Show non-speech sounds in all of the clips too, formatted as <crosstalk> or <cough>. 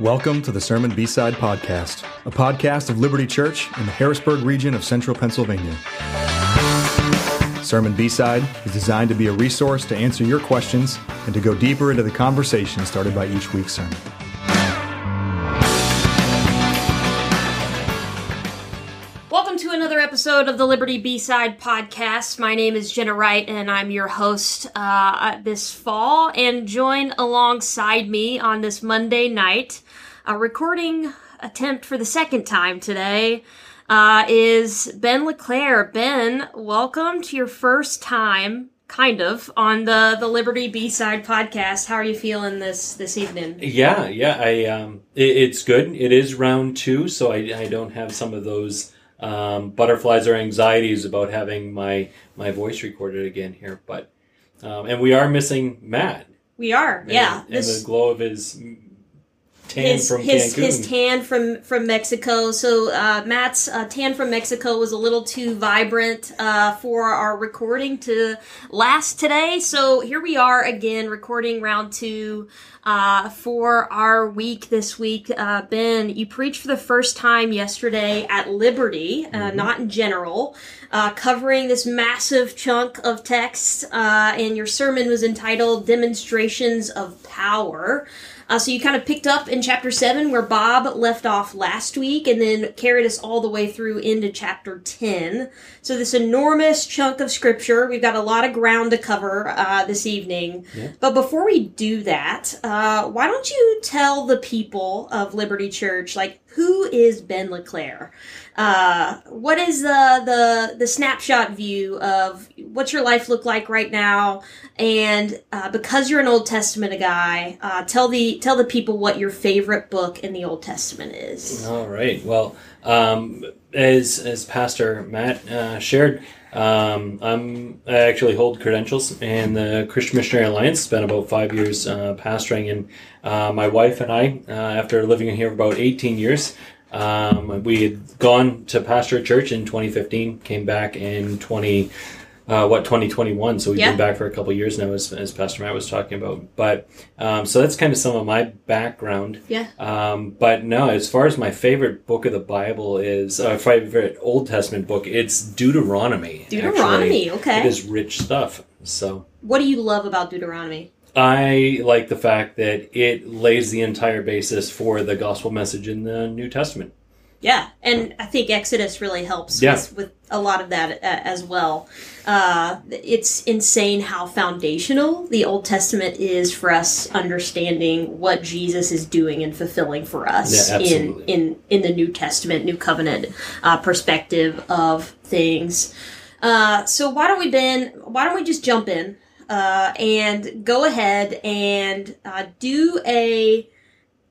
Welcome to the Sermon B-Side Podcast, a podcast of Liberti Church in the Harrisburg region of central Pennsylvania. Sermon B-Side is designed to be a resource to answer your questions and to go deeper into the conversation started by each week's sermon. Welcome to another episode of the Liberti B-Side Podcast. My name is Jenna Wright, and I'm your host uh, this fall. And join alongside me on this Monday night, a recording attempt for the second time today, uh, is Ben LeClaire. Ben, welcome to your first time, kind of, on the the Liberti B-Side Podcast. How are you feeling this this evening? Yeah, yeah, I um, it, it's good. It is round two, so I, I don't have some of those um, butterflies or anxieties about having my my voice recorded again here. But um, and we are missing Matt. We are, and, yeah. and the glow of his tan his from his, Cancun. his tan from from Mexico. So uh, Matt's uh, tan from Mexico was a little too vibrant uh, for our recording to last today. So here we are again, recording round two uh, for our week this week. Uh, ben, you preached for the first time yesterday at Liberti, uh, not in general. Uh, covering this massive chunk of text, uh, and your sermon was entitled "Demonstrations of Power." Uh, so you kind of picked up in chapter 7 where Bob left off last week and then carried us all the way through into chapter 10. So this enormous chunk of scripture, we've got a lot of ground to cover uh, this evening. But before we do that, uh, why don't you tell the people of Liberti Church, like, who is Ben LeClaire? Uh, what is the, the the snapshot view of what's your life look like right now? And uh, because you're an Old Testament guy, uh, tell the tell the people what your favorite book in the Old Testament is. All right. Well, um, as as Pastor Matt uh, shared, um, I'm I actually hold credentials in the Christian Missionary Alliance. Spent about five years uh, pastoring, and uh, my wife and I, uh, after living here for about 18 years, um, we had gone to pastor church in 2015. Came back in 20. Uh, what 2021 so we've Yeah. been back for a couple years now as, as pastor matt was talking about but um, so that's kind of some of my background Yeah. um, but no, as far as my favorite book of the Bible is, uh, favorite Old Testament book, it's Deuteronomy. Deuteronomy, actually. okay. It is rich stuff. So What do you love about Deuteronomy? I like the fact that it lays the entire basis for the gospel message in the New Testament. Yeah, and I think Exodus really helps Yeah. with, with a lot of that uh, as well. Uh, it's insane how foundational the Old Testament is for us understanding what Jesus is doing and fulfilling for us Yeah, in, in in the New Testament, New Covenant uh, perspective of things. Uh, so why don't we, Ben? Why don't we just jump in uh, and go ahead and uh, do a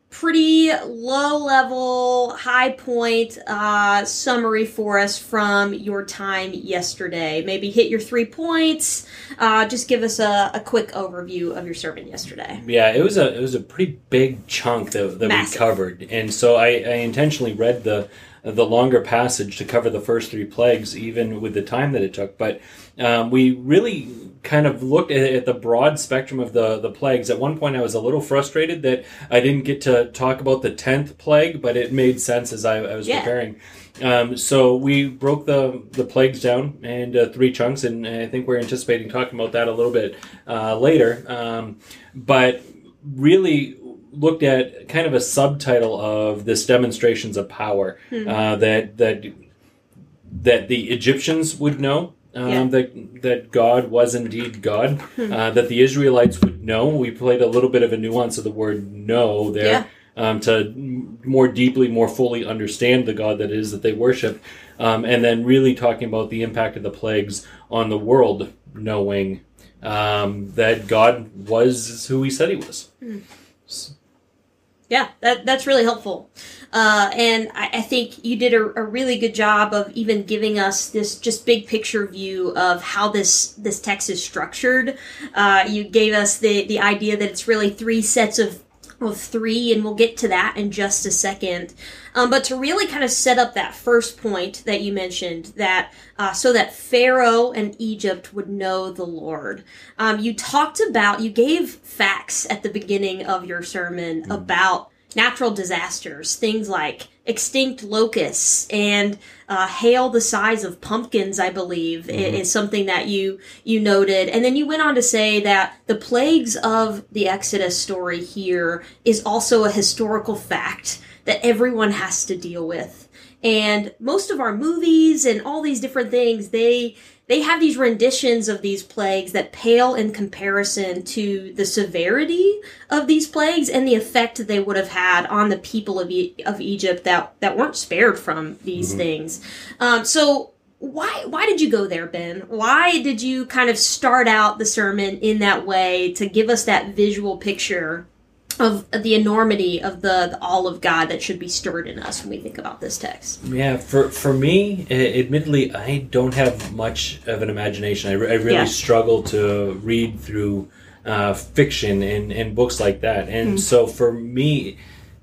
pretty low level, high point uh, summary for us from your time yesterday. Maybe hit your three points. Uh, just give us a, a quick overview of your sermon yesterday. Yeah, it was a it was a pretty big chunk that, that we covered, and so I, I intentionally read the the longer passage to cover the first three plagues, even with the time that it took. But um, we really kind of looked at, at the broad spectrum of the the plagues. At one point, I was a little frustrated that I didn't get to talk about the tenth plague, but it made sense as I, I was Yeah. preparing. Um, so we broke the the plagues down into three chunks, and I think we're anticipating talking about that a little bit uh, later. Um, but really looked at kind of a subtitle of this demonstrations of power uh, that that that the Egyptians would know. Um, Yeah. That that God was indeed God. Uh, that the Israelites would know. We played a little bit of a nuance of the word "know" there Yeah. um, to more deeply, more fully understand the God that it is that they worship, um, and then really talking about the impact of the plagues on the world, knowing um, that God was who He said He was. Yeah, that, that's really helpful. Uh, and I, I think you did a, a really good job of even giving us this just big picture view of how this, this text is structured. Uh, you gave us the, the idea that it's really three sets of of three, and we'll get to that in just a second. Um, but to really kind of set up that first point that you mentioned, that uh, so that Pharaoh and Egypt would know the Lord. Um, you talked about, you gave facts at the beginning of your sermon about natural disasters, things like extinct locusts and uh, hail the size of pumpkins, I believe, mm-hmm. is something that you you noted. And then you went on to say that the plagues of the Exodus story here is also a historical fact that everyone has to deal with. And most of our movies and all these different things, they they have these renditions of these plagues that pale in comparison to the severity of these plagues and the effect they would have had on the people of, e- of Egypt that, that weren't spared from these mm-hmm. things. Um, so why why did you go there, Ben? Why did you kind of start out the sermon in that way to give us that visual picture of the enormity of the, the, all of God that should be stirred in us when we think about this text. Yeah, for for me, admittedly, I don't have much of an imagination. I, I really yeah. struggle to read through uh, fiction and, and books like that, and mm. so for me,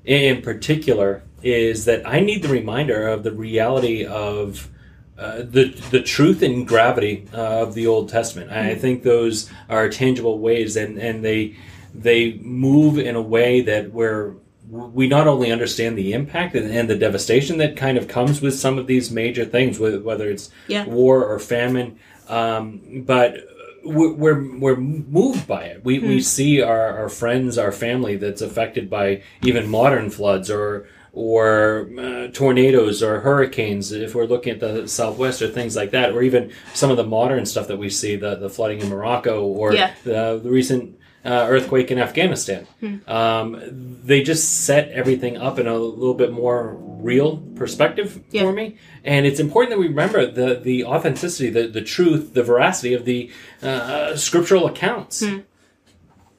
in particular, is that I need the reminder of the reality of. Uh, the the truth and gravity uh, of the Old Testament. Mm. I hmm. think those are tangible ways, and, and they they move in a way that where we not only understand the impact and, and, the devastation that kind of comes with some of these major things, whether it's yeah. war or famine, um, but we're, we're moved by it. We, we hmm. see our, our friends, our family that's affected by even modern floods or or uh, tornadoes or hurricanes if we're looking at the southwest or things like that or even some of the modern stuff that we see the, the flooding in morocco or yeah. the, the recent uh, earthquake in Afghanistan. Hmm. Um, they just set everything up in a little bit more real perspective yeah. for me, and it's important that we remember the the authenticity, the the truth, the veracity of the uh, scriptural accounts. Hmm.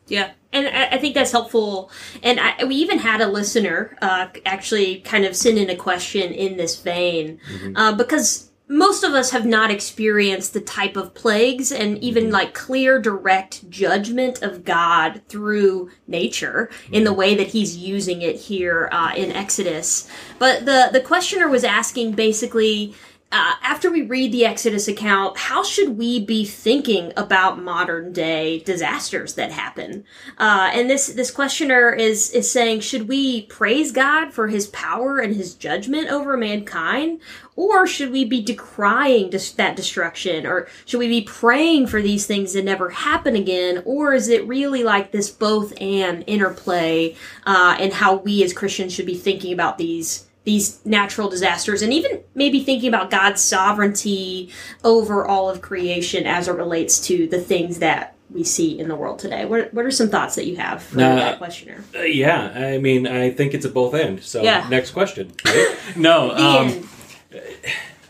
Yeah. And I, think that's helpful. And I, we even had a listener uh, actually kind of send in a question in this vein mm-hmm. Uh, because most of us have not experienced the type of plagues and even mm-hmm. like clear direct judgment of god through nature in the mm-hmm. way that he's using it here uh, in exodus but the the questioner was asking basically uh, after we read the Exodus account, how should we be thinking about modern day disasters that happen? Uh, and this this questioner is is saying, should we praise God for His power and His judgment over mankind, or should we be decrying dis- that destruction, or should we be praying for these things to never happen again, or is it really like this both and interplay, uh, and how we as Christians should be thinking about these? These natural disasters and even maybe thinking about God's sovereignty over all of creation as it relates to the things that we see in the world today. What, what are some thoughts that you have for uh, that questioner? Uh, yeah, I mean, I think it's a both end. So, yeah. next question. <laughs> Right? no. Um,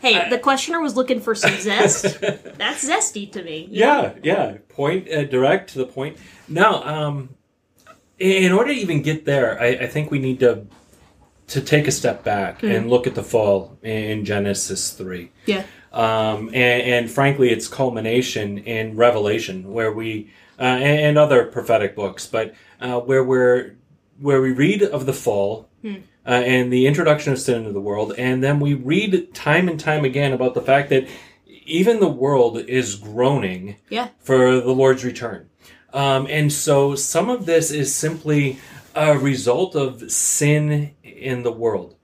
hey, I, the questioner was looking for some zest. <laughs> That's zesty to me. Yeah, know? yeah. Point, uh, direct to the point. No, um, in order to even get there, I, I think we need to to take a step back mm. and look at the fall in Genesis 3. Yeah. Um, and, and, frankly, its culmination in Revelation, where we, uh, and, and, other prophetic books, but uh, where we're, where we read of the fall mm. uh, and the introduction of sin into the world, and then we read time and time again about the fact that even the world is groaning yeah. for the Lord's return. Um, and so some of this is simply a result of sin in the world.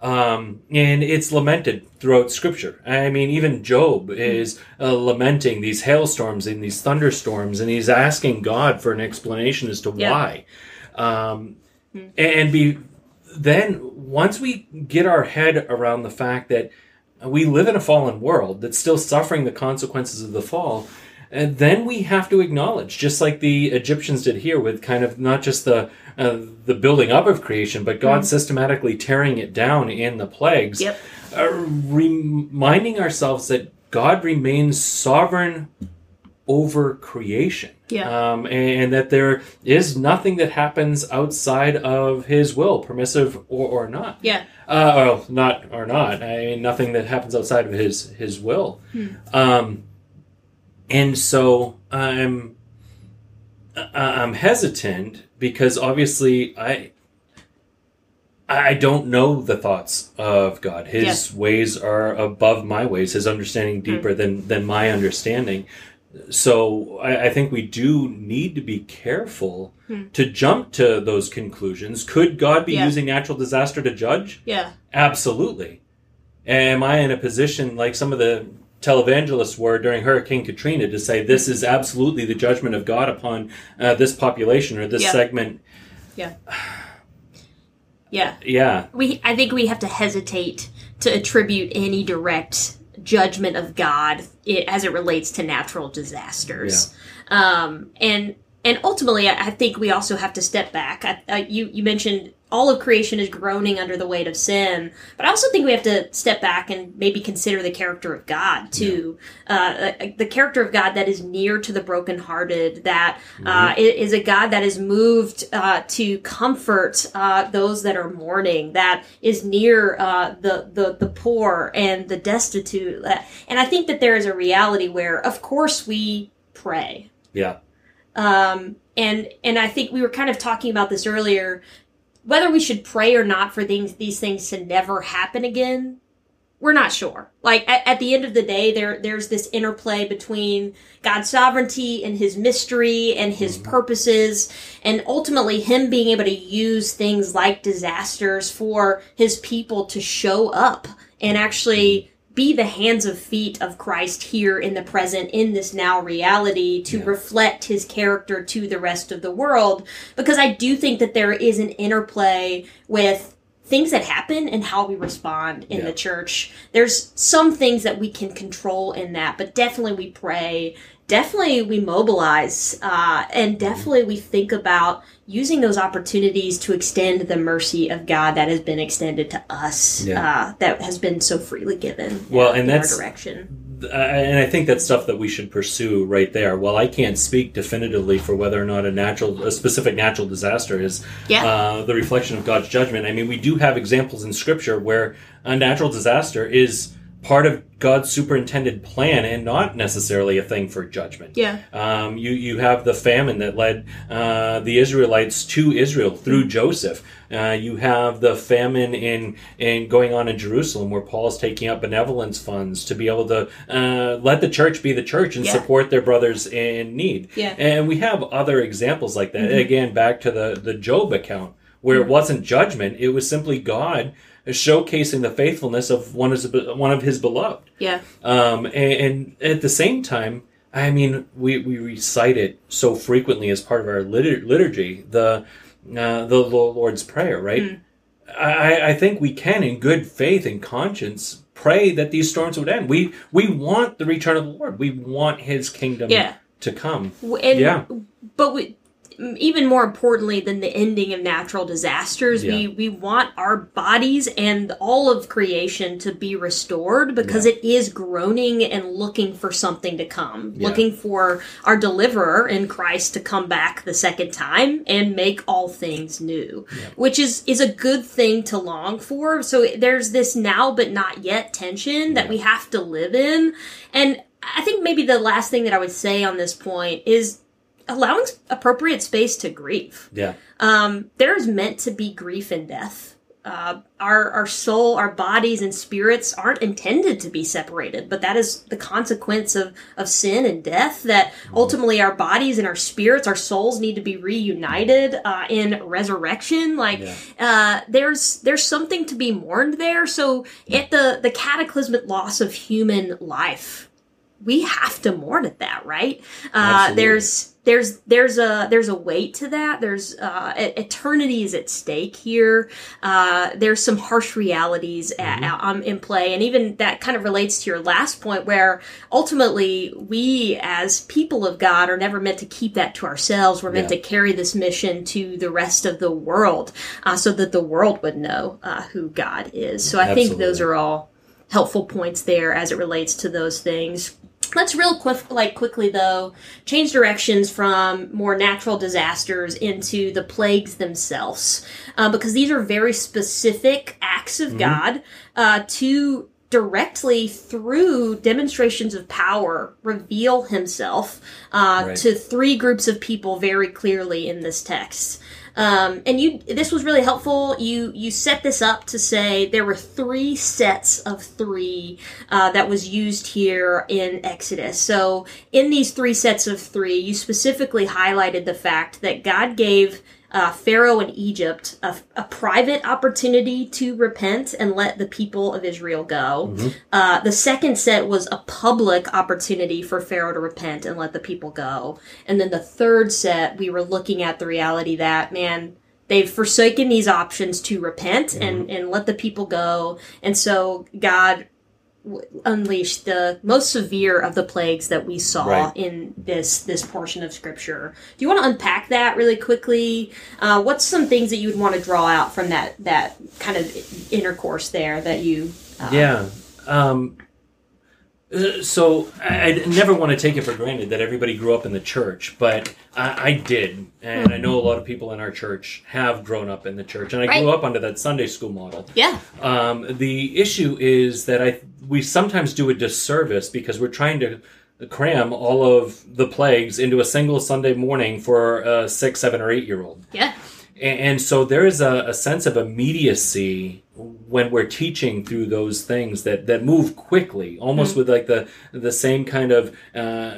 Um, and it's lamented throughout Scripture. I mean, even Job is uh, lamenting these hailstorms and these thunderstorms, and he's asking God for an explanation as to yeah. why. Um. And be then once we get our head around the fact that we live in a fallen world that's still suffering the consequences of the fall, and then we have to acknowledge, just like the Egyptians did here, with kind of not just the uh, the building up of creation, but God mm. systematically tearing it down in the plagues. Yep. Uh, reminding ourselves that God remains sovereign over creation. Yeah. Um, and, and, that there is nothing that happens outside of His will, permissive or, or not. Yeah. Uh, well, not or not. I mean, nothing that happens outside of His His will. Hmm. Um, and so I'm I'm hesitant because obviously I I don't know the thoughts of God. His ways are above my ways. His understanding hmm. deeper mm. than than my understanding. So I, I think we do need to be careful to jump to those conclusions. Could God be Yeah. using natural disaster to judge? Yeah. Absolutely. Am I in a position like some of the televangelists were during Hurricane Katrina to say this is absolutely the judgment of God upon uh, this population or this Yeah. segment? Yeah. <sighs> Yeah. Yeah, we I think we have to hesitate to attribute any direct judgment of God as it relates to natural disasters. Um, and and ultimately, I, I think we also have to step back. I, I, you you mentioned all of creation is groaning under the weight of sin, but I also think we have to step back and maybe consider the character of God too. Uh, uh, the character of God that is near to the brokenhearted, that uh, i- is a God that is moved uh, to comfort uh, those that are mourning, that is near uh, the, the the poor and the destitute. And I think that there is a reality where, of course, we pray yeah, um, and and I think we were kind of talking about this earlier. Whether we should pray or not for things these things to never happen again, we're not sure. Like at, at the end of the day, there there's this interplay between God's sovereignty and His mystery and His mm-hmm. purposes, and ultimately Him being able to use things like disasters for His people to show up and actually mm-hmm. Be the hands of feet of Christ here in the present, in this now reality, to Yeah. reflect his character to the rest of the world. Because I do think that there is an interplay with things that happen and how we respond in Yeah. the church. There's some things that we can control in that, but definitely we pray. Definitely we mobilize, uh, and definitely we think about using those opportunities to extend the mercy of God that has been extended to us, Yeah. uh, that has been so freely given. Well, and in that's- our direction. Uh, and I think that's stuff that we should pursue right there. While I can't speak definitively for whether or not a natural, a specific natural disaster is Yeah. uh, the reflection of God's judgment. I mean, we do have examples in Scripture where a natural disaster is part of God's superintended plan and not necessarily a thing for judgment. Yeah. Um, you you have the famine that led uh, the Israelites to Israel through Joseph. Uh, you have the famine in in going on in Jerusalem, where Paul's taking up benevolence funds to be able to uh, let the church be the church and Yeah. support their brothers in need. Yeah. And we have other examples like that. Again, back to the the Job account, where it wasn't judgment; it was simply God showcasing the faithfulness of one of his, one of his beloved. Yeah. Um, and, and at the same time, I mean, we, we recite it so frequently as part of our litur- liturgy, the uh, the Lord's Prayer, right? I, I think we can, in good faith and conscience, pray that these storms would end. We we want the return of the Lord. We want His kingdom Yeah. to come. And, Yeah. But we, even more importantly than the ending of natural disasters, we, Yeah. we want our bodies and all of creation to be restored because Yeah. it is groaning and looking for something to come, Yeah. looking for our deliverer in Christ to come back the second time and make all things new, which is, is a good thing to long for. So there's this now but not yet tension that we have to live in. And I think maybe the last thing that I would say on this point is allowing appropriate space to grieve. Yeah. Um, there is meant to be grief in death. Uh, our our soul, our bodies, and spirits aren't intended to be separated, but that is the consequence of of sin and death. That ultimately our bodies and our spirits, our souls, need to be reunited uh, in resurrection. Like Yeah. uh, there's there's something to be mourned there. So at the the cataclysmic loss of human life, we have to mourn at that, right? Uh, there's there's there's a there's a weight to that. There's uh, eternity is at stake here. Uh, there's some harsh realities Mm-hmm. at, um, in play, and even that kind of relates to your last point, where ultimately we as people of God are never meant to keep that to ourselves. We're meant Yeah. to carry this mission to the rest of the world, uh, so that the world would know uh, who God is. So I think those are all helpful points there as it relates to those things. Let's real quick, like quickly though, change directions from more natural disasters into the plagues themselves, uh, because these are very specific acts of God uh, to directly through demonstrations of power reveal himself uh, Right. to three groups of people very clearly in this text. Um, and you, this was really helpful. You you set this up to say there were three sets of three uh, that was used here in Exodus. So in these three sets of three, you specifically highlighted the fact that God gave uh, Pharaoh in Egypt a, a private opportunity to repent and let the people of Israel go. Uh, the second set was a public opportunity for Pharaoh to repent and let the people go. And then the third set, we were looking at the reality that, man, they've forsaken these options to repent and, and let the people go. And so God unleashed the most severe of the plagues that we saw Right. in this this portion of scripture. Do you want to unpack that really quickly? Uh, what's some things that you would want to draw out from that that kind of intercourse there that you? Uh, Yeah. Um, so I, never want to take it for granted that everybody grew up in the church, but I, I did, and I know a lot of people in our church have grown up in the church, and I grew up under that Sunday school model. Yeah. Um, the issue is that I we sometimes do a disservice because we're trying to cram all of the plagues into a single Sunday morning for a six, seven, or eight year old. Yeah. And, so there is a, a sense of immediacy when we're teaching through those things that, that move quickly, almost with like the the same kind of uh,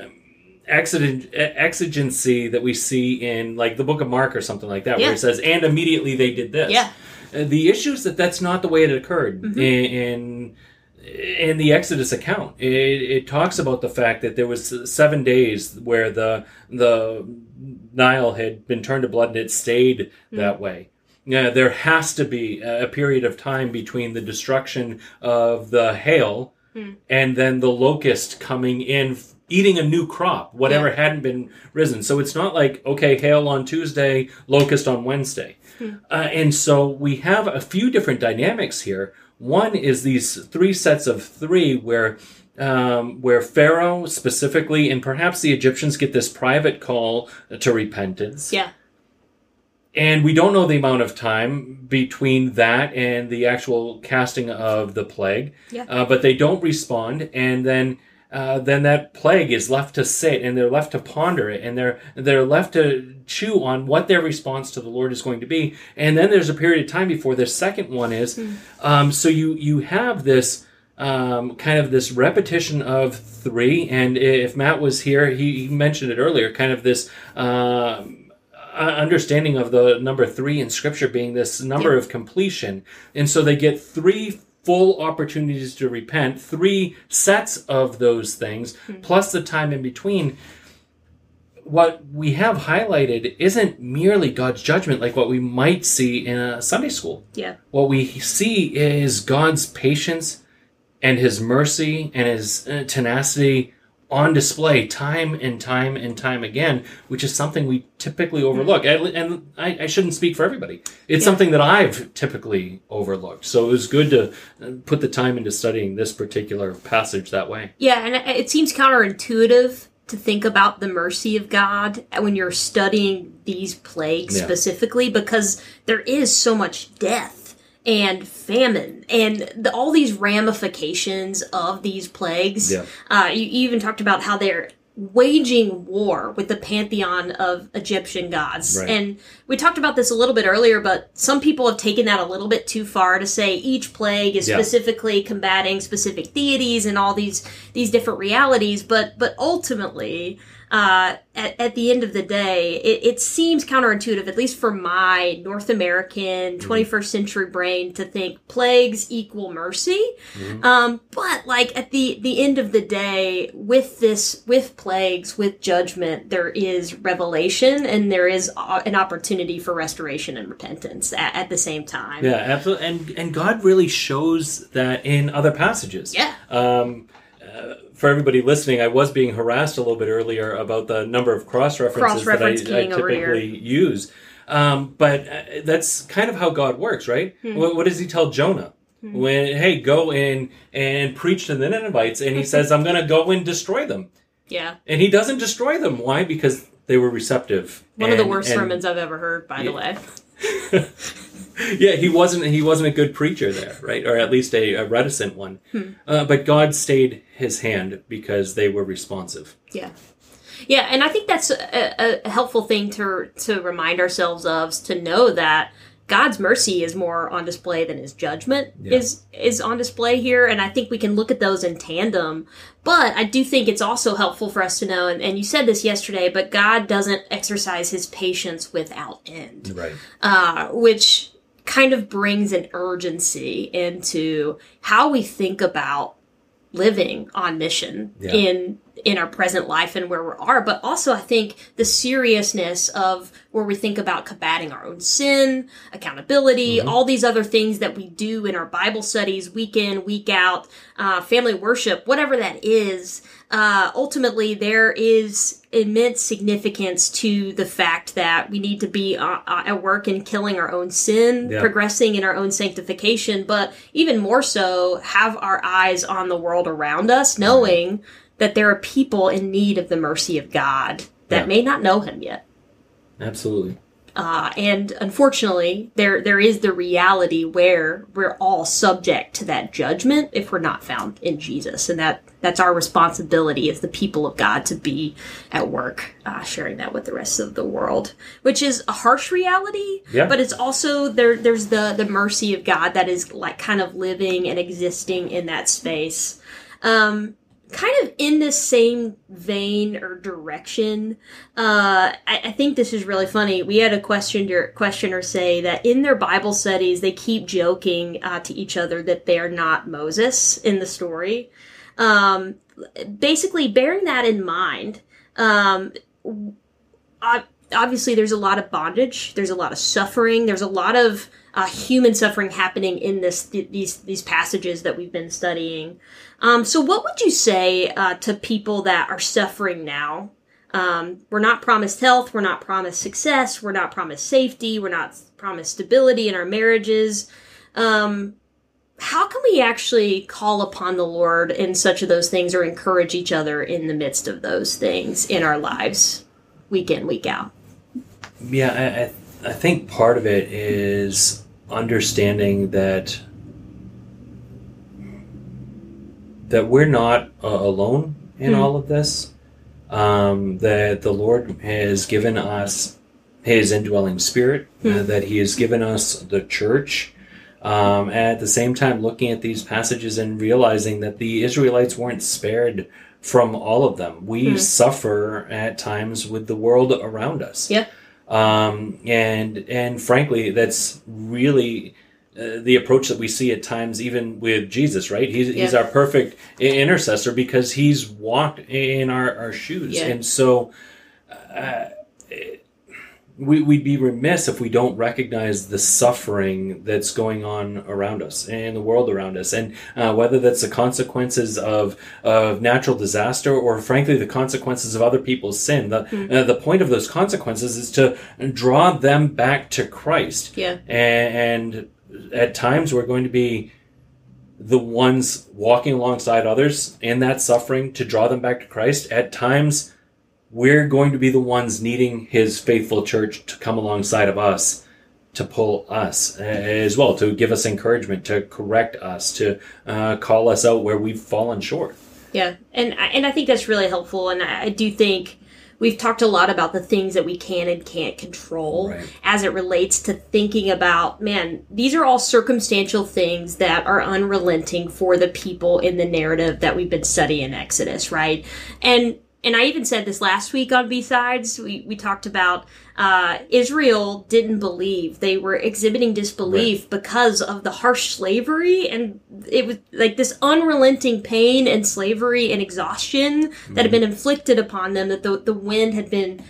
exigency that we see in like the Book of Mark or something like that, Yeah. where it says, "And immediately they did this." Yeah. Uh, the issue is that that's not the way it occurred Mm-hmm. in, in in the Exodus account. It, it talks about the fact that there was seven days where the the Nile had been turned to blood and it stayed Hmm. that way. Yeah, there has to be a period of time between the destruction of the hail Hmm. and then the locust coming in eating a new crop whatever Yeah. hadn't been risen so it's not like okay hail on tuesday locust on wednesday uh, and so we have a few different dynamics here one is these three sets of three where um, where pharaoh specifically and perhaps the egyptians get this private call to repentance Yeah. and we don't know the amount of time between that and the actual casting of the plague. Yeah. Uh, but they don't respond, and then uh, then that plague is left to sit, and they're left to ponder it, and they're they're left to chew on what their response to the Lord is going to be. And then there's a period of time before the second one is. Um, so you you have this. Um, kind of this repetition of three, and if Matt was here, he, he mentioned it earlier. Kind of this uh, understanding of the number three in scripture being this number Yeah. of completion. And so they get three full opportunities to repent, three sets of those things, plus the time in between. What we have highlighted isn't merely God's judgment like what we might see in a Sunday school. Yeah. What we see is God's patience and his mercy and his uh, tenacity on display time and time and time again, which is something we typically overlook. And, and I, I shouldn't speak for everybody. It's Yeah. something that I've typically overlooked. So it was good to uh, put the time into studying this particular passage that way. Yeah, and it it seems counterintuitive to think about the mercy of God when you're studying these plagues Yeah. specifically because there is so much death and famine and the, all these ramifications of these plagues. Yeah. Uh, you, you even talked about how they're waging war with the pantheon of Egyptian gods. Right. And we talked about this a little bit earlier, but some people have taken that a little bit too far to say each plague is Yeah. specifically combating specific deities and all these these different realities. But but ultimately, uh, at, at the end of the day, it, it seems counterintuitive, at least for my North American 21st century brain, to think plagues equal mercy. Um, but like at the the end of the day, with this with plagues, with judgment, there is revelation and there is uh, an opportunity for restoration and repentance at, at the same time. Yeah, absolutely. And and God really shows that in other passages. Yeah. Um, uh, for everybody listening, I was being harassed a little bit earlier about the number of cross references that I, I king over here. typically use. Um, but uh, that's kind of how God works, right? Hmm. What, what does He tell Jonah? When hey, go in and preach to the Ninevites, and he <laughs> says, "I'm going to go and destroy them," Yeah. and he doesn't destroy them. Why? Because they were receptive. One of the worst and- sermons I've ever heard, by the way. <laughs> yeah, he wasn't he wasn't a good preacher there, right? Or at least a, a reticent one. Uh, but God stayed his hand because they were responsive. Yeah. Yeah, and I think that's a, a helpful thing to to remind ourselves of is to know that God's mercy is more on display than his judgment Yeah. is is on display here, and I think we can look at those in tandem. But I do think it's also helpful for us to know, and, and you said this yesterday, but God doesn't exercise his patience without end Right. uh, which kind of brings an urgency into how we think about living on mission Yeah. in in our present life and where we are but also i think the seriousness of where we think about combating our own sin accountability all these other things that we do in our bible studies week in week out uh, family worship whatever that is uh, ultimately there is immense significance to the fact that we need to be uh, uh, at work in killing our own sin, Yeah. progressing in our own sanctification, but even more so, have our eyes on the world around us, knowing that there are people in need of the mercy of God that Yeah. may not know Him yet. Absolutely. Uh, and unfortunately, there there is the reality where we're all subject to that judgment if we're not found in Jesus, and that that's our responsibility as the people of God to be at work, uh, sharing that with the rest of the world, which is a harsh reality. Yeah. But it's also there. There's the the mercy of God that is like kind of living and existing in that space. Um, kind of in the same vein or direction, uh, I, I think this is really funny. We had a questioner questioner say that in their Bible studies they keep joking uh, to each other that they are not Moses in the story. Um, basically, bearing that in mind, um, ob- obviously there's a lot of bondage, there's a lot of suffering, there's a lot of uh, human suffering happening in this th- these these passages that we've been studying. Um, so, what would you say uh, to people that are suffering now? Um, we're not promised health, we're not promised success, we're not promised safety, we're not promised stability in our marriages. Um, how can we actually call upon the Lord in such of those things or encourage each other in the midst of those things in our lives, week in, week out? Yeah, I, I, I think part of it is understanding that that we're not uh, alone in Hmm. all of this. Um, that the Lord has given us His indwelling Spirit. uh, that He has given us the church. Um, and at the same time, looking at these passages and realizing that the Israelites weren't spared from all of them. We suffer at times with the world around us Yeah. um, and and frankly, that's really uh, the approach that we see at times, even with Jesus. Right? He's he's our perfect intercessor because he's walked in our our shoes, Yeah. and so. Uh, we, we'd be remiss if we don't recognize the suffering that's going on around us and the world around us, and uh, whether that's the consequences of of natural disaster or, frankly, the consequences of other people's sin. The uh, the point of those consequences is to draw them back to Christ. Yeah. and, and at times we're going to be the ones walking alongside others in that suffering to draw them back to Christ. At times, we're going to be the ones needing His faithful church to come alongside of us to pull us uh, as well, to give us encouragement, to correct us, to uh, call us out where we've fallen short. Yeah, and and I think that's really helpful, and I do think we've talked a lot about the things that we can and can't control Right. as it relates to thinking about man. These are all circumstantial things that are unrelenting for the people in the narrative that we've been studying in Exodus, right? And and I even said this last week on B sides. We we talked about uh, Israel didn't believe they were exhibiting disbelief because of the harsh slavery and it was like this unrelenting pain and slavery and exhaustion that had been inflicted upon them that the the wind had been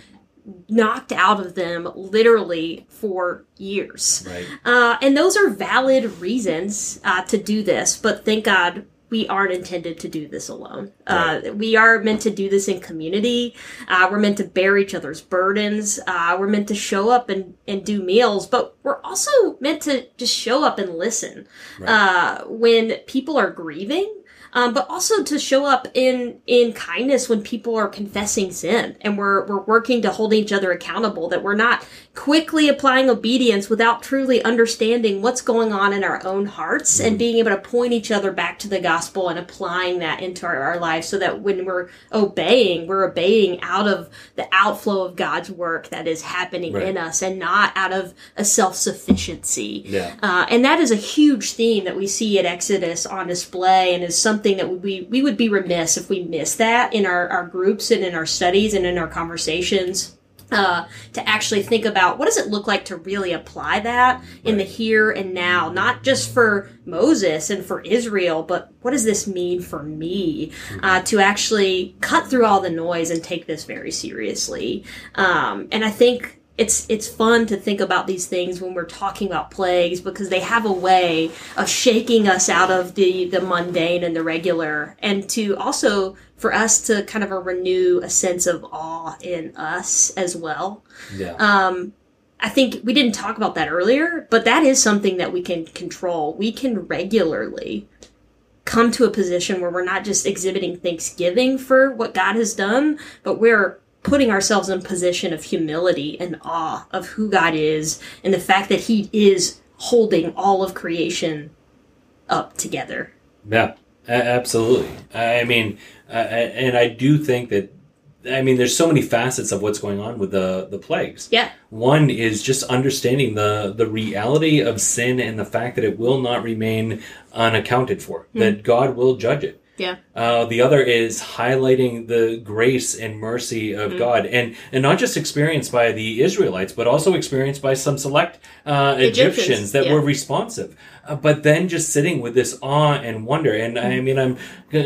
knocked out of them literally for years. Right. Uh, and those are valid reasons uh, to do this, but thank God we aren't intended to do this alone. Uh, we are meant to do this in community. Uh, we're meant to bear each other's burdens. Uh, we're meant to show up and, and do meals, but we're also meant to just show up and listen uh, when people are grieving. Um, but also to show up in in kindness when people are confessing sin and we're we're working to hold each other accountable that we're not quickly applying obedience without truly understanding what's going on in our own hearts and being able to point each other back to the gospel and applying that into our, our lives so that when we're obeying, we're obeying out of the outflow of God's work that is happening Right. in us and not out of a self sufficiency. Yeah. Uh, and that is a huge theme that we see at Exodus on display and is something that we, we would be remiss if we miss that in our, our groups and in our studies and in our conversations. Uh, to actually think about what does it look like to really apply that in the here and now, not just for Moses and for Israel, but what does this mean for me uh, to actually cut through all the noise and take this very seriously? Um, and I think it's it's fun to think about these things when we're talking about plagues because they have a way of shaking us out of the the mundane and the regular and to also for us to kind of a renew a sense of awe in us as well Yeah. um, I think we didn't talk about that earlier, but that is something that we can control. We can regularly come to a position where we're not just exhibiting thanksgiving for what God has done, but we're putting ourselves in a position of humility and awe of who God is and the fact that He is holding all of creation up together. Yeah, absolutely. I mean, and I do think that. I mean, there's so many facets of what's going on with the the plagues. Yeah. One is just understanding the the reality of sin and the fact that it will not remain unaccounted for. Hmm. That God will judge it. Yeah. Uh, the other is highlighting the grace and mercy of God, and and not just experienced by the Israelites, but also experienced by some select uh, Egyptians, Egyptians that yeah. were responsive. Uh, but then just sitting with this awe and wonder, and I mean, I'm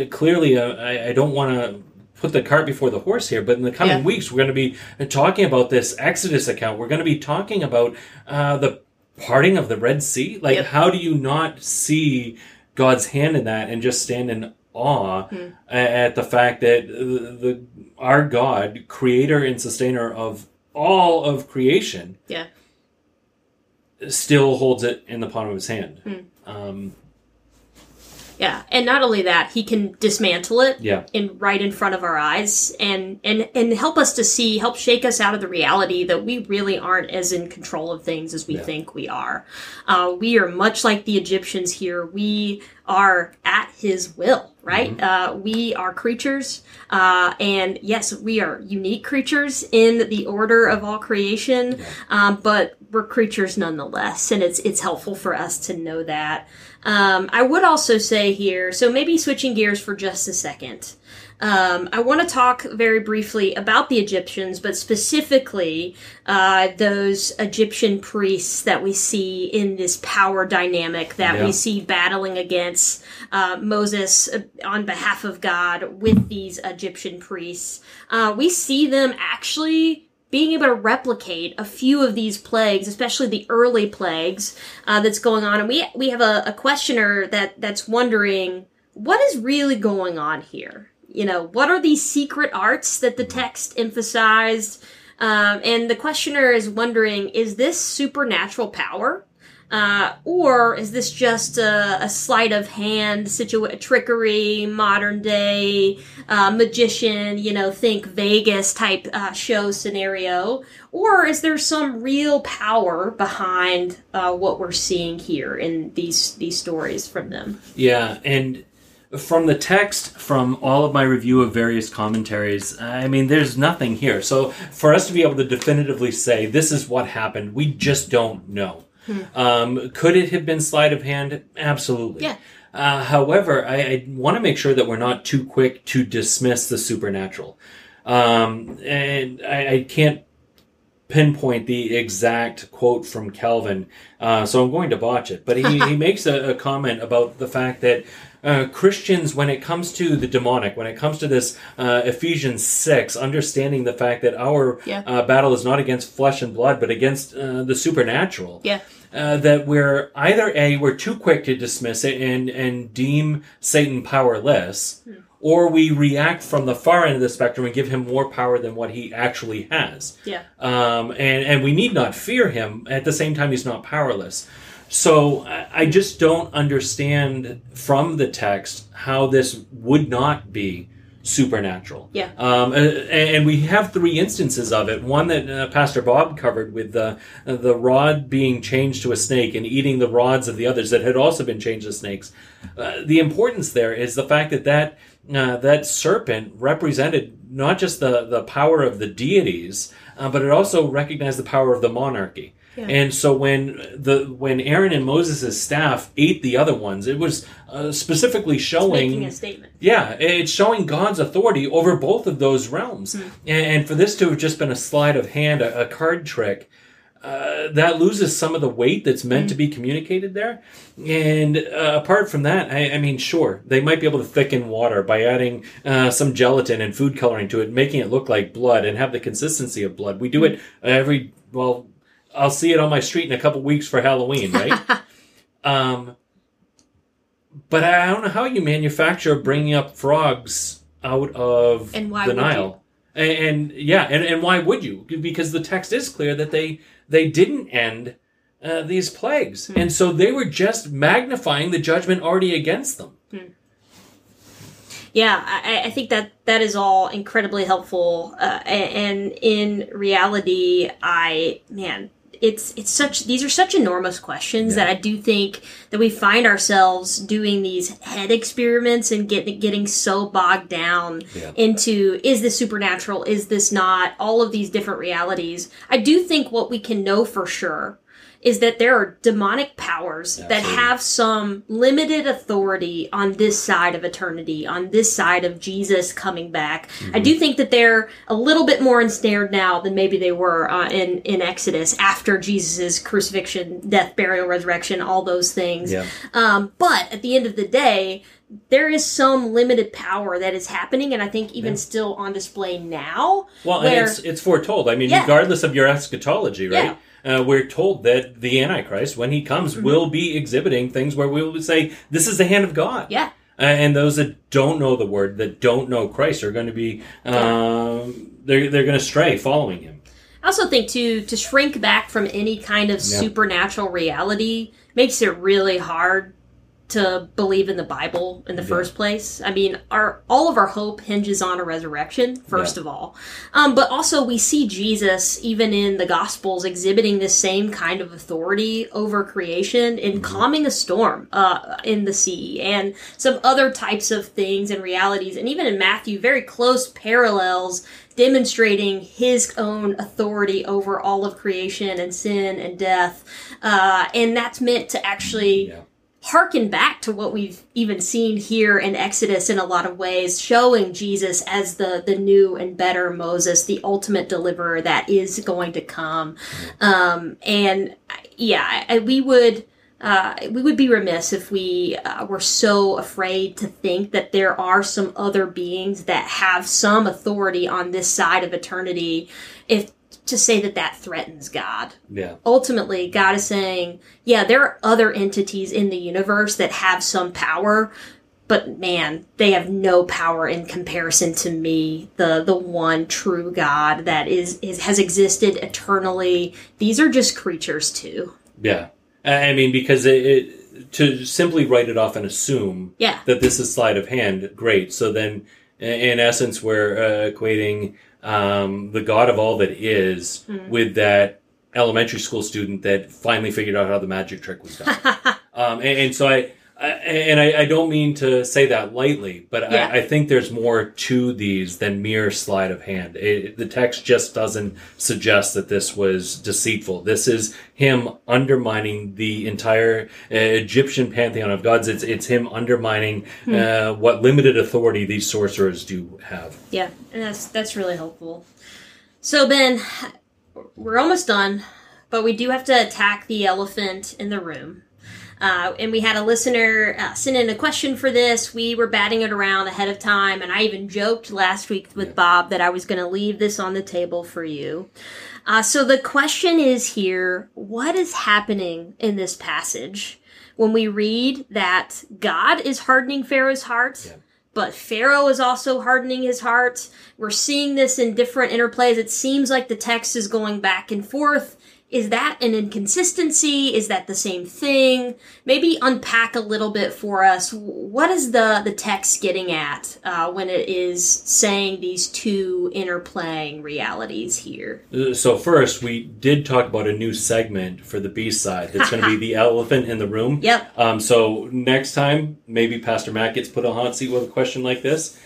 clearly uh, I, I don't want to put the cart before the horse here, but in the coming Yeah. weeks, we're going to be talking about this Exodus account. We're going to be talking about uh, the parting of the Red Sea. Like, Yep. how do you not see God's hand in that and just stand in awe a- at the fact that the, the our God, creator and sustainer of all of creation, Yeah. still holds it in the palm of his hand. Hmm. Um, Yeah. And not only that, he can dismantle it yeah, in right in front of our eyes and and and help us to see help shake us out of the reality that we really aren't as in control of things as we Yeah. think we are. Uh, we are much like the egyptians here. We are at his will right? Uh, we are creatures uh, and yes we are unique creatures in the order of all creation um, but we're creatures nonetheless and it's it's helpful for us to know that. Um, i would also say here so maybe switching gears for just a second um, I want to talk very briefly about the Egyptians, but specifically uh, those Egyptian priests that we see in this power dynamic that Yeah. we see battling against uh, Moses uh, on behalf of God with these Egyptian priests. Uh, we see them actually being able to replicate a few of these plagues, especially the early plagues uh, that's going on. And we we have a, a questioner that that's wondering what is really going on here. You know, what are these secret arts that the text emphasized? Um, and the questioner is wondering: Is this supernatural power? Uh, or is this just a, a sleight of hand situa- trickery, modern day uh, magician, you know, think Vegas type uh, show scenario? Or is there some real power behind uh, what we're seeing here in these these stories from them? yeah, and from the text, from all of my review of various commentaries, I mean, there's nothing here. So for us to be able to definitively say this is what happened, we just don't know. Um, could it have been sleight of hand? Absolutely. Yeah. Uh, however, I, I want to make sure that we're not too quick to dismiss the supernatural. Um, and I, I can't pinpoint the exact quote from Calvin, uh, so I'm going to botch it. But he, he <laughs> makes a, a comment about the fact that uh, Christians, when it comes to the demonic, when it comes to this uh, Ephesians 6, understanding the fact that our Yeah. uh, battle is not against flesh and blood, but against uh, the supernatural Yeah. uh, that we're either a we're too quick to dismiss it and and deem Satan powerless, or we react from the far end of the spectrum and give him more power than what he actually has. Yeah. Um, and and we need not fear him. At the same time, he's not powerless. So I just don't understand from the text how this would not be supernatural. Yeah. Um, and, and we have three instances of it. One that uh, Pastor Bob covered with the the rod being changed to a snake and eating the rods of the others that had also been changed to snakes. Uh, the importance there is the fact that that uh, that serpent represented not just the the power of the deities, uh, but it also recognized the power of the monarchy. And so when the when Aaron and Moses' staff ate the other ones, it was uh, specifically showing Making a statement. yeah, it's showing God's authority over both of those realms. Hmm. And, and for this to have just been a sleight of hand, a, a card trick, uh, that loses some of the weight that's meant Hmm. to be communicated there. And uh, apart from that, I, I mean, sure, they might be able to thicken water by adding uh, some gelatin and food coloring to it, making it look like blood and have the consistency of blood. We do it every, well, I'll see it on my street in a couple weeks for Halloween, right? <laughs> um, but I don't know how you manufacture bringing up frogs out of And why the would Nile. And, and yeah, and, and why would you? Because the text is clear that they they didn't end uh, these plagues, Hmm. and so they were just magnifying the judgment already against them. Yeah, I, I think that that is all incredibly helpful. Uh, a- and in reality, I man, it's it's such these are such enormous questions that I do think that we find ourselves doing these head experiments and getting getting so bogged down Yeah. into is this supernatural, is this not, all of these different realities. I do think what we can know for sure is that there are demonic powers that have some limited authority on this side of eternity, on this side of Jesus coming back. I do think that they're a little bit more ensnared now than maybe they were uh, in in Exodus after Jesus' crucifixion, death, burial, resurrection, all those things. Yeah. Um, but at the end of the day, there is some limited power that is happening, and I think even still on display now. Well, where- and it's it's foretold. I mean, Yeah. regardless of your eschatology, right? Uh, we're told that the Antichrist, when he comes, Mm-hmm. will be exhibiting things where we will say, "This is the hand of God." yeah. Uh, and those that don't know the word, that don't know Christ, are going to be um, they're they're going to stray following him. I also think to to shrink back from any kind of Yeah. supernatural reality makes it really hard to believe in the Bible in the first place. I mean, our all of our hope hinges on a resurrection, first Yeah. of all. Um, but also we see Jesus even in the Gospels exhibiting this same kind of authority over creation in calming a storm uh, in the sea and some other types of things and realities. And even in Matthew, very close parallels demonstrating his own authority over all of creation and sin and death. Uh, and that's meant to actually Yeah. Harken back to what we've even seen here in Exodus in a lot of ways, showing Jesus as the the new and better Moses, the ultimate deliverer that is going to come. Um, and yeah, we would. Uh, we would be remiss if we uh, were so afraid to think that there are some other beings that have some authority on this side of eternity. If to say that that threatens God, Yeah, ultimately God is saying, yeah, there are other entities in the universe that have some power, but man, they have no power in comparison to me, the the one true God that is, is has existed eternally. These are just creatures too. yeah. I mean, because it, it to simply write it off and assume Yeah. that this is sleight of hand, great. So then, in essence, we're uh, equating um, the God of all that is Hmm. with that elementary school student that finally figured out how the magic trick was done. <laughs> um, and, and so I, I and I, I don't mean to say that lightly, but Yeah. I, I think there's more to these than mere sleight of hand. It, the text just doesn't suggest that this was deceitful. This is him undermining the entire uh, Egyptian pantheon of gods. It's it's him undermining uh, what limited authority these sorcerers do have. Yeah, and that's that's really helpful. So Ben, we're almost done, but we do have to attack the elephant in the room. Uh, and we had a listener uh, send in a question for this. We were batting it around ahead of time, and I even joked last week with Bob that I was going to leave this on the table for you. Uh, so the question is here what is happening in this passage when we read that God is hardening Pharaoh's heart? but Pharaoh is also hardening his heart. We're seeing this in different interplays. It seems like the text is going back and forth. Is that an inconsistency? Is that the same thing? Maybe unpack a little bit for us. What is the the text getting at uh, when it is saying these two interplaying realities here? Uh, So first, we did talk about a new segment for the B side. That's going to be <laughs> the elephant in the room. Yep. Um, so next time, maybe Pastor Matt gets put on hot seat with a question like this.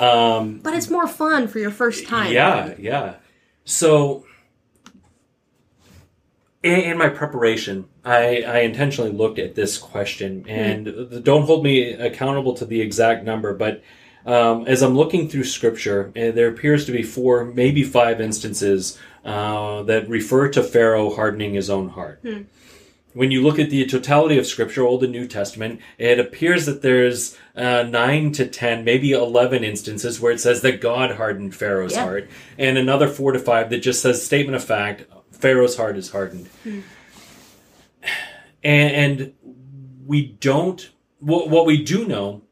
Um, But it's more fun for your first time. yeah, yeah. So in, in my preparation, I, I intentionally looked at this question, and th- don't hold me accountable to the exact number, but um, as I'm looking through Scripture, uh, there appears to be four, maybe five instances uh, that refer to Pharaoh hardening his own heart. When you look at the totality of Scripture, Old and New Testament, it appears that there's uh, nine to ten, maybe eleven instances where it says that God hardened Pharaoh's Yeah. heart, and another four to five that just says statement of fact: Pharaoh's heart is hardened. And, and we don't. What, what we do know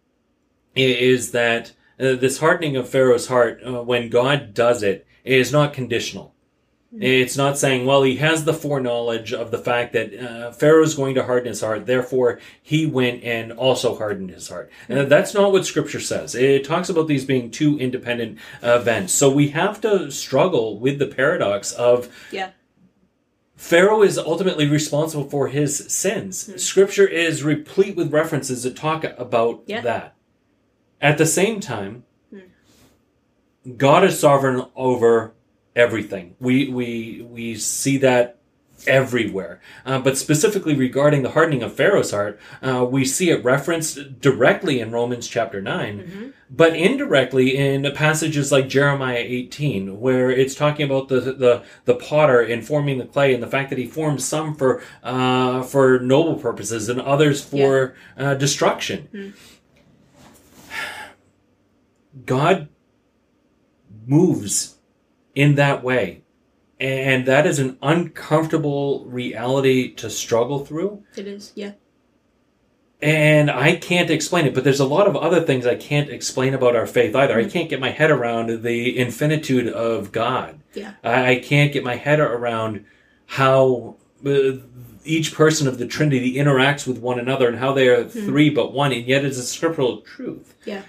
is that uh, this hardening of Pharaoh's heart, uh, when God does it, is not conditional. It's not saying, well, he has the foreknowledge of the fact that uh, Pharaoh's going to harden his heart, therefore he went and also hardened his heart. And that's not what Scripture says. It talks about these being two independent events. So we have to struggle with the paradox of Yeah. Pharaoh is ultimately responsible for his sins. Hmm. Scripture is replete with references that talk about Yeah. that. At the same time, hmm. God is sovereign over everything. We we we see that everywhere. Uh, but specifically regarding the hardening of Pharaoh's heart, uh, we see it referenced directly in Romans chapter 9, but indirectly in passages like Jeremiah 18, where it's talking about the, the, the potter informing the clay and the fact that he forms some for, uh, for noble purposes and others for uh, destruction. God moves in that way. And that is an uncomfortable reality to struggle through. It is. Yeah. And I can't explain it, but there's a lot of other things I can't explain about our faith either. I can't get my head around the infinitude of God. Yeah. I, can't get my head around how uh, each person of the Trinity interacts with one another and how they are three but one, and yet it's a scriptural truth. Yeah.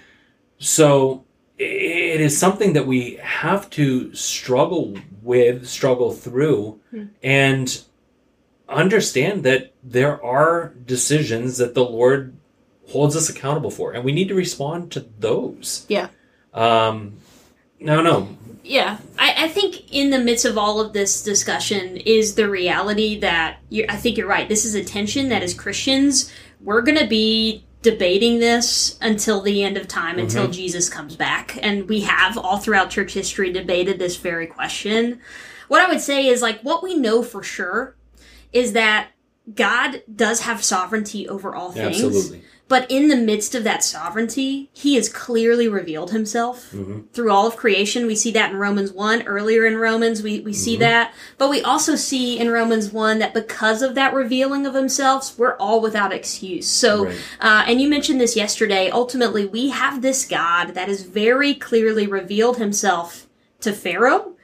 So it is something that we have to struggle with, struggle through, and understand that there are decisions that the Lord holds us accountable for, and we need to respond to those. Yeah. Um, no, no, Yeah, I, I think in the midst of all of this discussion is the reality that you I think you're right. This is a tension that as Christians we're going to be debating this until the end of time, mm-hmm. until Jesus comes back, and we have all throughout church history debated this very question. What I would say is like what we know for sure is that God does have sovereignty over all things. absolutely. But in the midst of that sovereignty, he has clearly revealed himself through all of creation. We see that in Romans 1. Earlier in Romans, we, we see that. But we also see in Romans 1 that because of that revealing of himself, we're all without excuse. So, Right. uh, and you mentioned this yesterday, ultimately, we have this God that has very clearly revealed himself to Pharaoh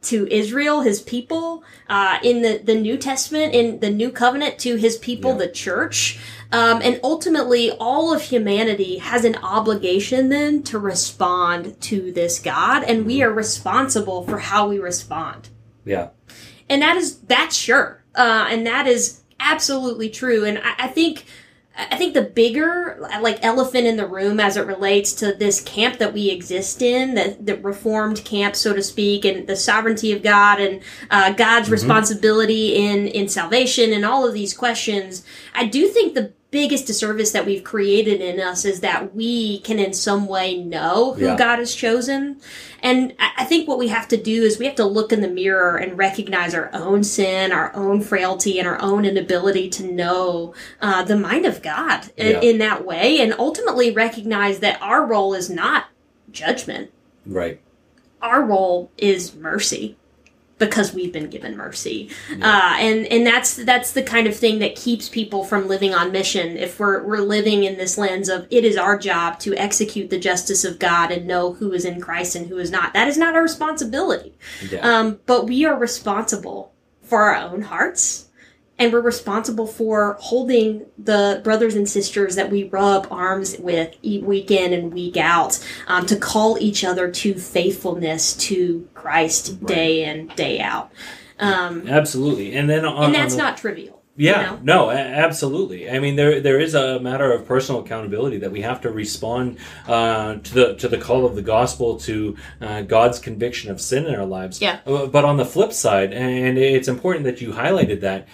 to Israel, his people, uh, in the, the New Testament, in the New Covenant, to his people, Yeah. the church. Um, and ultimately, all of humanity has an obligation then to respond to this God, and we are responsible for how we respond. Yeah. And that is, that's sure. Uh, and that is absolutely true. And I, I think, I think the bigger, like, elephant in the room as it relates to this camp that we exist in, the, the reformed camp, so to speak, and the sovereignty of God and uh, God's responsibility in, in salvation and all of these questions, I do think the biggest disservice that we've created in us is that we can in some way know who Yeah. God has chosen. And I think what we have to do is we have to look in the mirror and recognize our own sin, our own frailty, and our own inability to know uh, the mind of God Yeah. in that way, and ultimately recognize that our role is not judgment. Right. Our role is mercy because we've been given mercy, uh, and and that's that's the kind of thing that keeps people from living on mission. If we're we're living in this lens of it is our job to execute the justice of God and know who is in Christ and who is not, that is not our responsibility. Yeah. Um, but we are responsible for our own hearts. And we're responsible for holding the brothers and sisters that we rub arms with week in and week out um, to call each other to faithfulness to Christ day in, day out. Um, Absolutely, and then on, and that's the- not trivial. Yeah, you know? no, absolutely. I mean, there there is a matter of personal accountability that we have to respond uh, to the to the call of the gospel to uh, God's conviction of sin in our lives. Yeah. Uh, But on the flip side, and it's important that you highlighted that.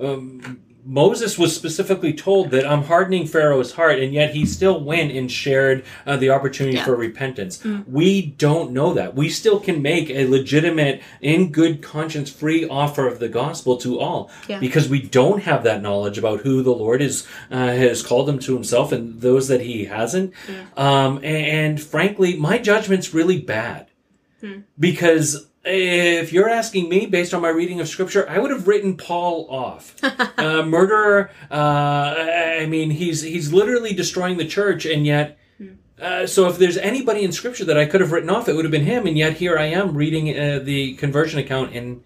Um, Moses was specifically told that I'm hardening Pharaoh's heart, and yet he still went and shared uh, the opportunity Yeah. for repentance. We don't know that. We still can make a legitimate, in good conscience, free offer of the gospel to all Yeah. because we don't have that knowledge about who the Lord is uh, has called them to Himself and those that He hasn't. Um, and, and frankly, my judgment's really bad because if you're asking me based on my reading of scripture i would have written paul off. <laughs> Uh, murderer uh, i mean he's he's literally destroying the church and yet uh, so if there's anybody in scripture that i could have written off it would have been him and yet here i am reading uh, the conversion account in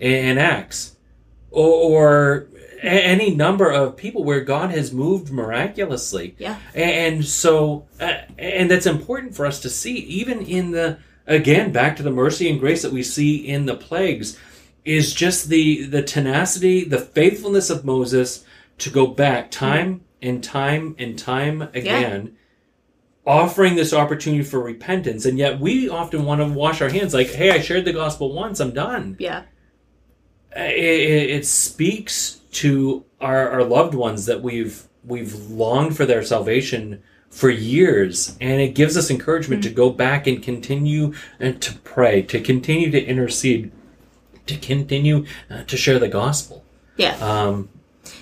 in acts. Or, or a- any number of people where god has moved miraculously. Yeah. and so, uh, and that's important for us to see, even in the, again, back to the mercy and grace that we see in the plagues, is just the, the tenacity, the faithfulness of Moses to go back time and time and time again, offering this opportunity for repentance. And yet we often want to wash our hands like, hey, I shared the gospel once, I'm done Yeah. it, it it speaks to our, our loved ones that we've we've longed for their salvation for years and it gives us encouragement to go back and continue and to pray to continue to intercede to continue uh, to share the gospel Yeah. um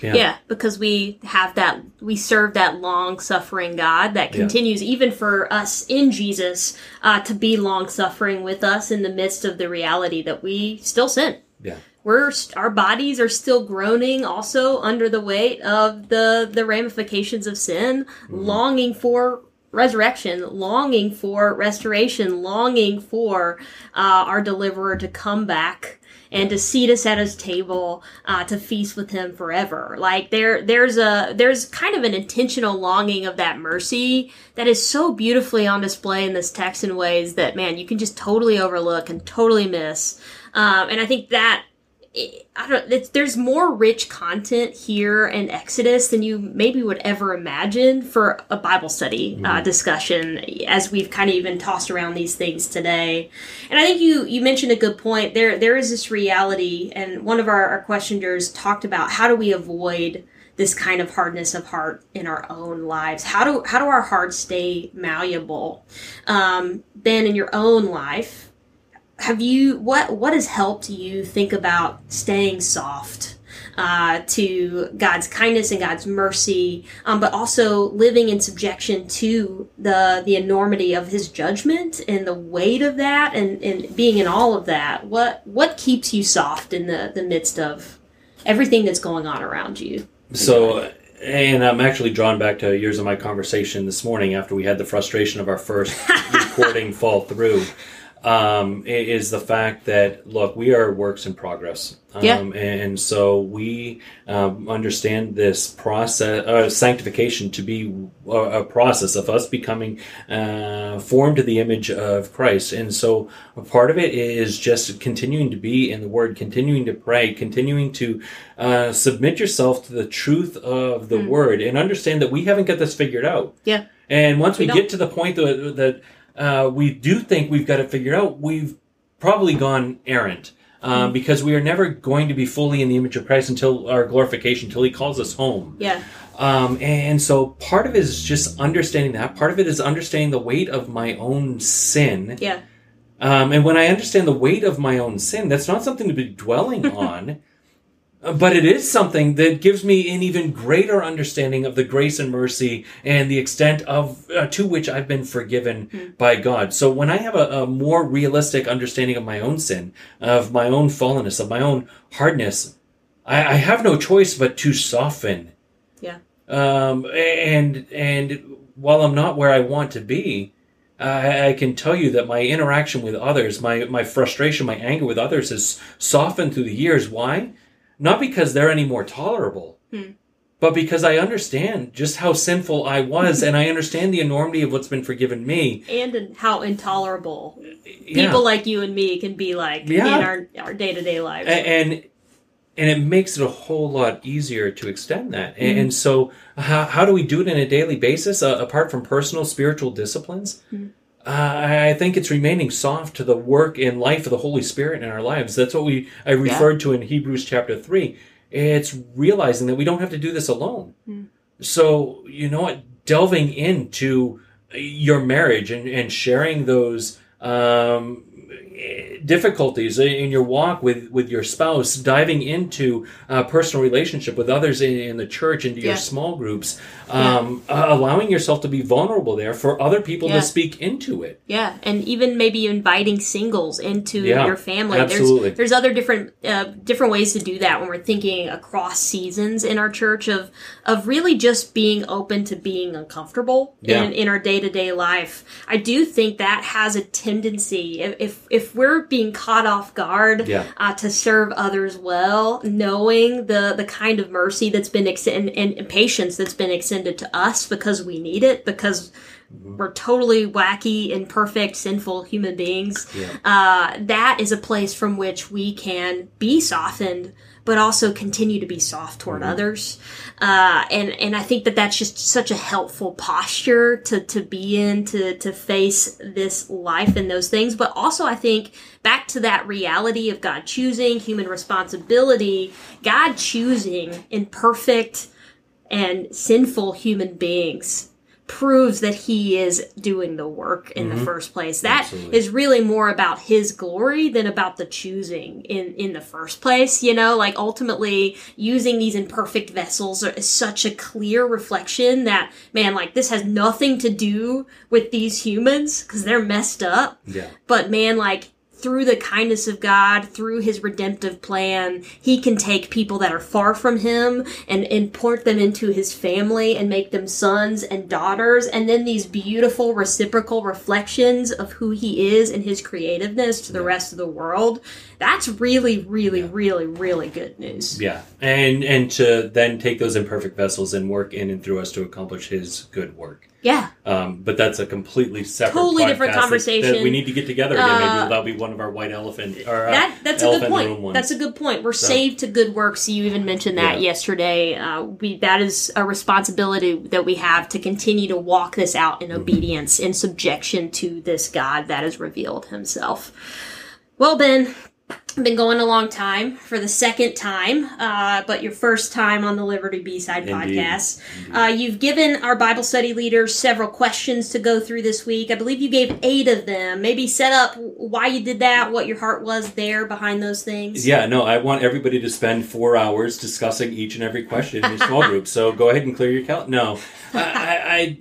yeah, Yeah, because we have that, we serve that long suffering God that Yeah. continues even for us in Jesus uh, to be long suffering with us in the midst of the reality that we still sin. yeah We're our bodies are still groaning also under the weight of the the ramifications of sin, longing for resurrection, longing for restoration, longing for uh, our deliverer to come back and to seat us at his table uh, to feast with him forever. Like there, there's a there's kind of an intentional longing of that mercy that is so beautifully on display in this text in ways that man you can just totally overlook and totally miss. Um, and I think that I don't. There's more rich content here in Exodus than you maybe would ever imagine for a Bible study uh, discussion. As we've kind of even tossed around these things today, and I think you you mentioned a good point. There there is this reality, and one of our, our questioners talked about how do we avoid this kind of hardness of heart in our own lives. How do how do our hearts stay malleable? Um, ben, in your own life, have you what what has helped you think about staying soft uh, to God's kindness and God's mercy, um, but also living in subjection to the the enormity of His judgment and the weight of that, and, and being in all of that? What what keeps you soft in the the midst of everything that's going on around you? So, and I'm actually drawn back to years of my conversation this morning after we had the frustration of our first <laughs> recording fall through. Um, is the fact that look, we are works in progress. Um, Yeah. and so we um, understand this process, uh, sanctification, to be a, a process of us becoming uh, formed to the image of Christ. And so a part of it is just continuing to be in the Word, continuing to pray, continuing to uh, submit yourself to the truth of the Word, and understand that we haven't got this figured out. Yeah, And once we, We get to the point that, that uh, we do think we've got it figured out, we've probably gone errant. Um, Because we are never going to be fully in the image of Christ until our glorification, until He calls us home. yeah, Um, and so part of it is just understanding that. Part of it is understanding the weight of my own sin. yeah, Um, and when I understand the weight of my own sin, that's not something to be dwelling <laughs> on, uh, but it is something that gives me an even greater understanding of the grace and mercy and the extent of uh, to which I've been forgiven by God. So when I have a, a more realistic understanding of my own sin, of my own fallenness, of my own hardness, I, I have no choice but to soften. yeah, Um, and and while I'm not where I want to be, I, I can tell you that my interaction with others, my, my frustration, my anger with others has softened through the years. Why? Not because they're any more tolerable, hmm. but because I understand just how sinful I was and I understand the enormity of what's been forgiven me. and in- how intolerable Yeah. people like you and me can be like Yeah. in our our day to day lives. A- and and it makes it a whole lot easier to extend that. And, hmm. and so, how, how do we do it on a daily basis, uh, apart from personal spiritual disciplines? Hmm. Uh, I think it's remaining soft to the work and life of the Holy Spirit in our lives. That's what we I referred to in Hebrews chapter three. It's realizing that we don't have to do this alone. So you know what, delving into your marriage and, and sharing those um, difficulties in your walk with, with your spouse, diving into uh, personal relationship with others in, in the church, into Yeah. your small groups, um, uh, allowing yourself to be vulnerable there for other people Yeah. to speak into it. Yeah, and even maybe inviting singles into Yeah, your family. absolutely. There's there's other different uh, different ways to do that when we're thinking across seasons in our church of of really just being open to being uncomfortable Yeah. in, in our day to day life. I do think that has a tendency if if, if we're being caught off guard Yeah. uh, to serve others well, knowing the the kind of mercy that's been ex- and, and patience that's been extended to us because we need it because we're totally wacky, imperfect, sinful human beings. Yeah. Uh, that is a place from which we can be softened, but also continue to be soft toward others. Uh, and and I think that that's just such a helpful posture to to be in to to face this life and those things. But also, I think back to that reality of God choosing human responsibility, God choosing imperfect and sinful human beings proves that he is doing the work in the mm-hmm. first place. That is Absolutely. really more about his glory than about the choosing in in the first place, you know? Like ultimately using these imperfect vessels is such a clear reflection that man like this has nothing to do with these humans cuz they're messed up. Yeah. But man, like through the kindness of God, through his redemptive plan, he can take people that are far from him and import them into his family and make them sons and daughters. And then these beautiful reciprocal reflections of who he is and his creativeness to the rest of the world. That's really, really, really, really good news. Yeah, and and to then take those imperfect vessels and work in and through us to accomplish His good work. Yeah. Um, but that's a completely separate, Totally different podcast that- conversation. That we need to get together again. Uh, Maybe that'll be one of our white elephant or uh, that that's a good point. That's a good point. We're saved to good works. You even mentioned that Yeah. yesterday. Uh, we that is a responsibility that we have to continue to walk this out Mm-hmm. in obedience, in subjection to this God that has revealed Himself. Well, Ben. Been going a long time for the second time, uh, but your first time on the Liberti B Side Indeed. podcast. Uh, you've given our Bible study leaders several questions to go through this week. I believe you gave eight of them. Maybe set up why you did that, what your heart was there behind those things. Yeah, no, I want everybody to spend four hours discussing each and every question in your small <laughs> group. So go ahead and clear your calendar. No, I, I, I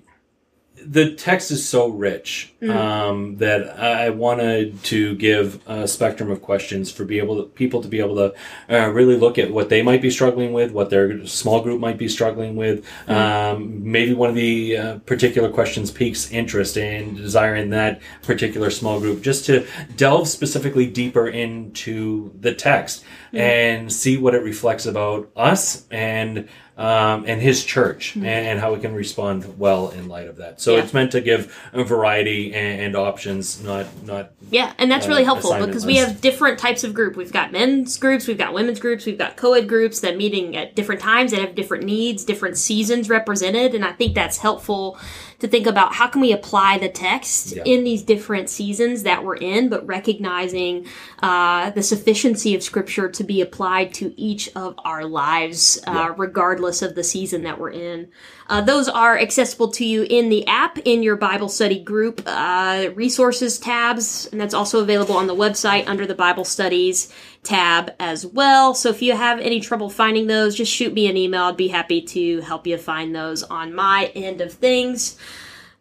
the text is so rich um, that I wanted to give a spectrum of questions for be able to, people to be able to uh, really look at what they might be struggling with, what their small group might be struggling with. Um, maybe one of the uh, particular questions piques interest and desire in desiring that particular small group, just to delve specifically deeper into the text and see what it reflects about us and um, and his church and, how we can respond well in light of that. So Yeah. it's meant to give a variety and, and options, not not Yeah, and that's uh, really helpful because we have different types of group. We've got men's groups, we've got women's groups, we've got co-ed groups that meeting at different times that have different needs, different seasons represented, and I think that's helpful to think about how can we apply the text Yeah. in these different seasons that we're in, but recognizing uh, the sufficiency of Scripture to be applied to each of our lives, uh, regardless of the season that we're in. Uh, those are accessible to you in the app, in your Bible study group, uh, resources tabs, and that's also available on the website under the Bible studies tab as well. So if you have any trouble finding those, just shoot me an email. I'd be happy to help you find those on my end of things.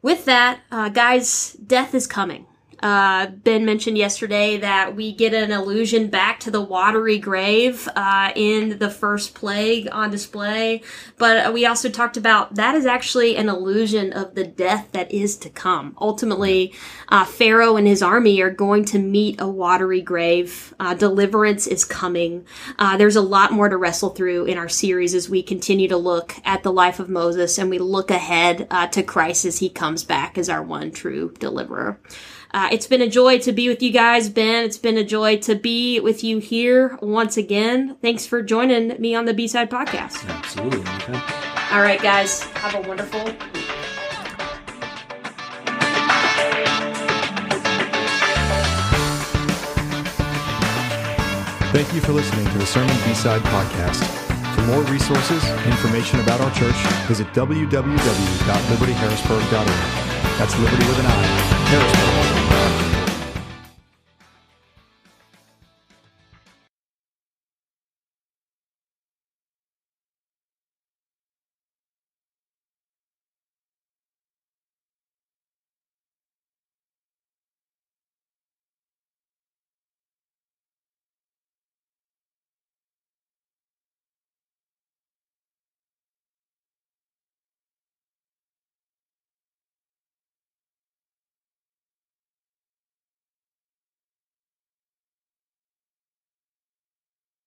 With that, uh, guys, death is coming. Uh, ben mentioned yesterday that we get an allusion back to the watery grave uh, in the first plague on display, but we also talked about that is actually an illusion of the death that is to come. Ultimately, uh, Pharaoh and his army are going to meet a watery grave. Uh, deliverance is coming. Uh, there's a lot more to wrestle through in our series as we continue to look at the life of Moses and we look ahead uh, to Christ as he comes back as our one true deliverer. Uh, it's been a joy to be with you guys, Ben. It's been a joy to be with you here once again. Thanks for joining me on the B Side Podcast. Absolutely. Okay. All right, guys. Have a wonderful week. Thank you for listening to the Sermon B-Side Podcast. For more resources, information about our church, visit www.libertiharrisburg.org. That's Liberti with an I, Harrisburg.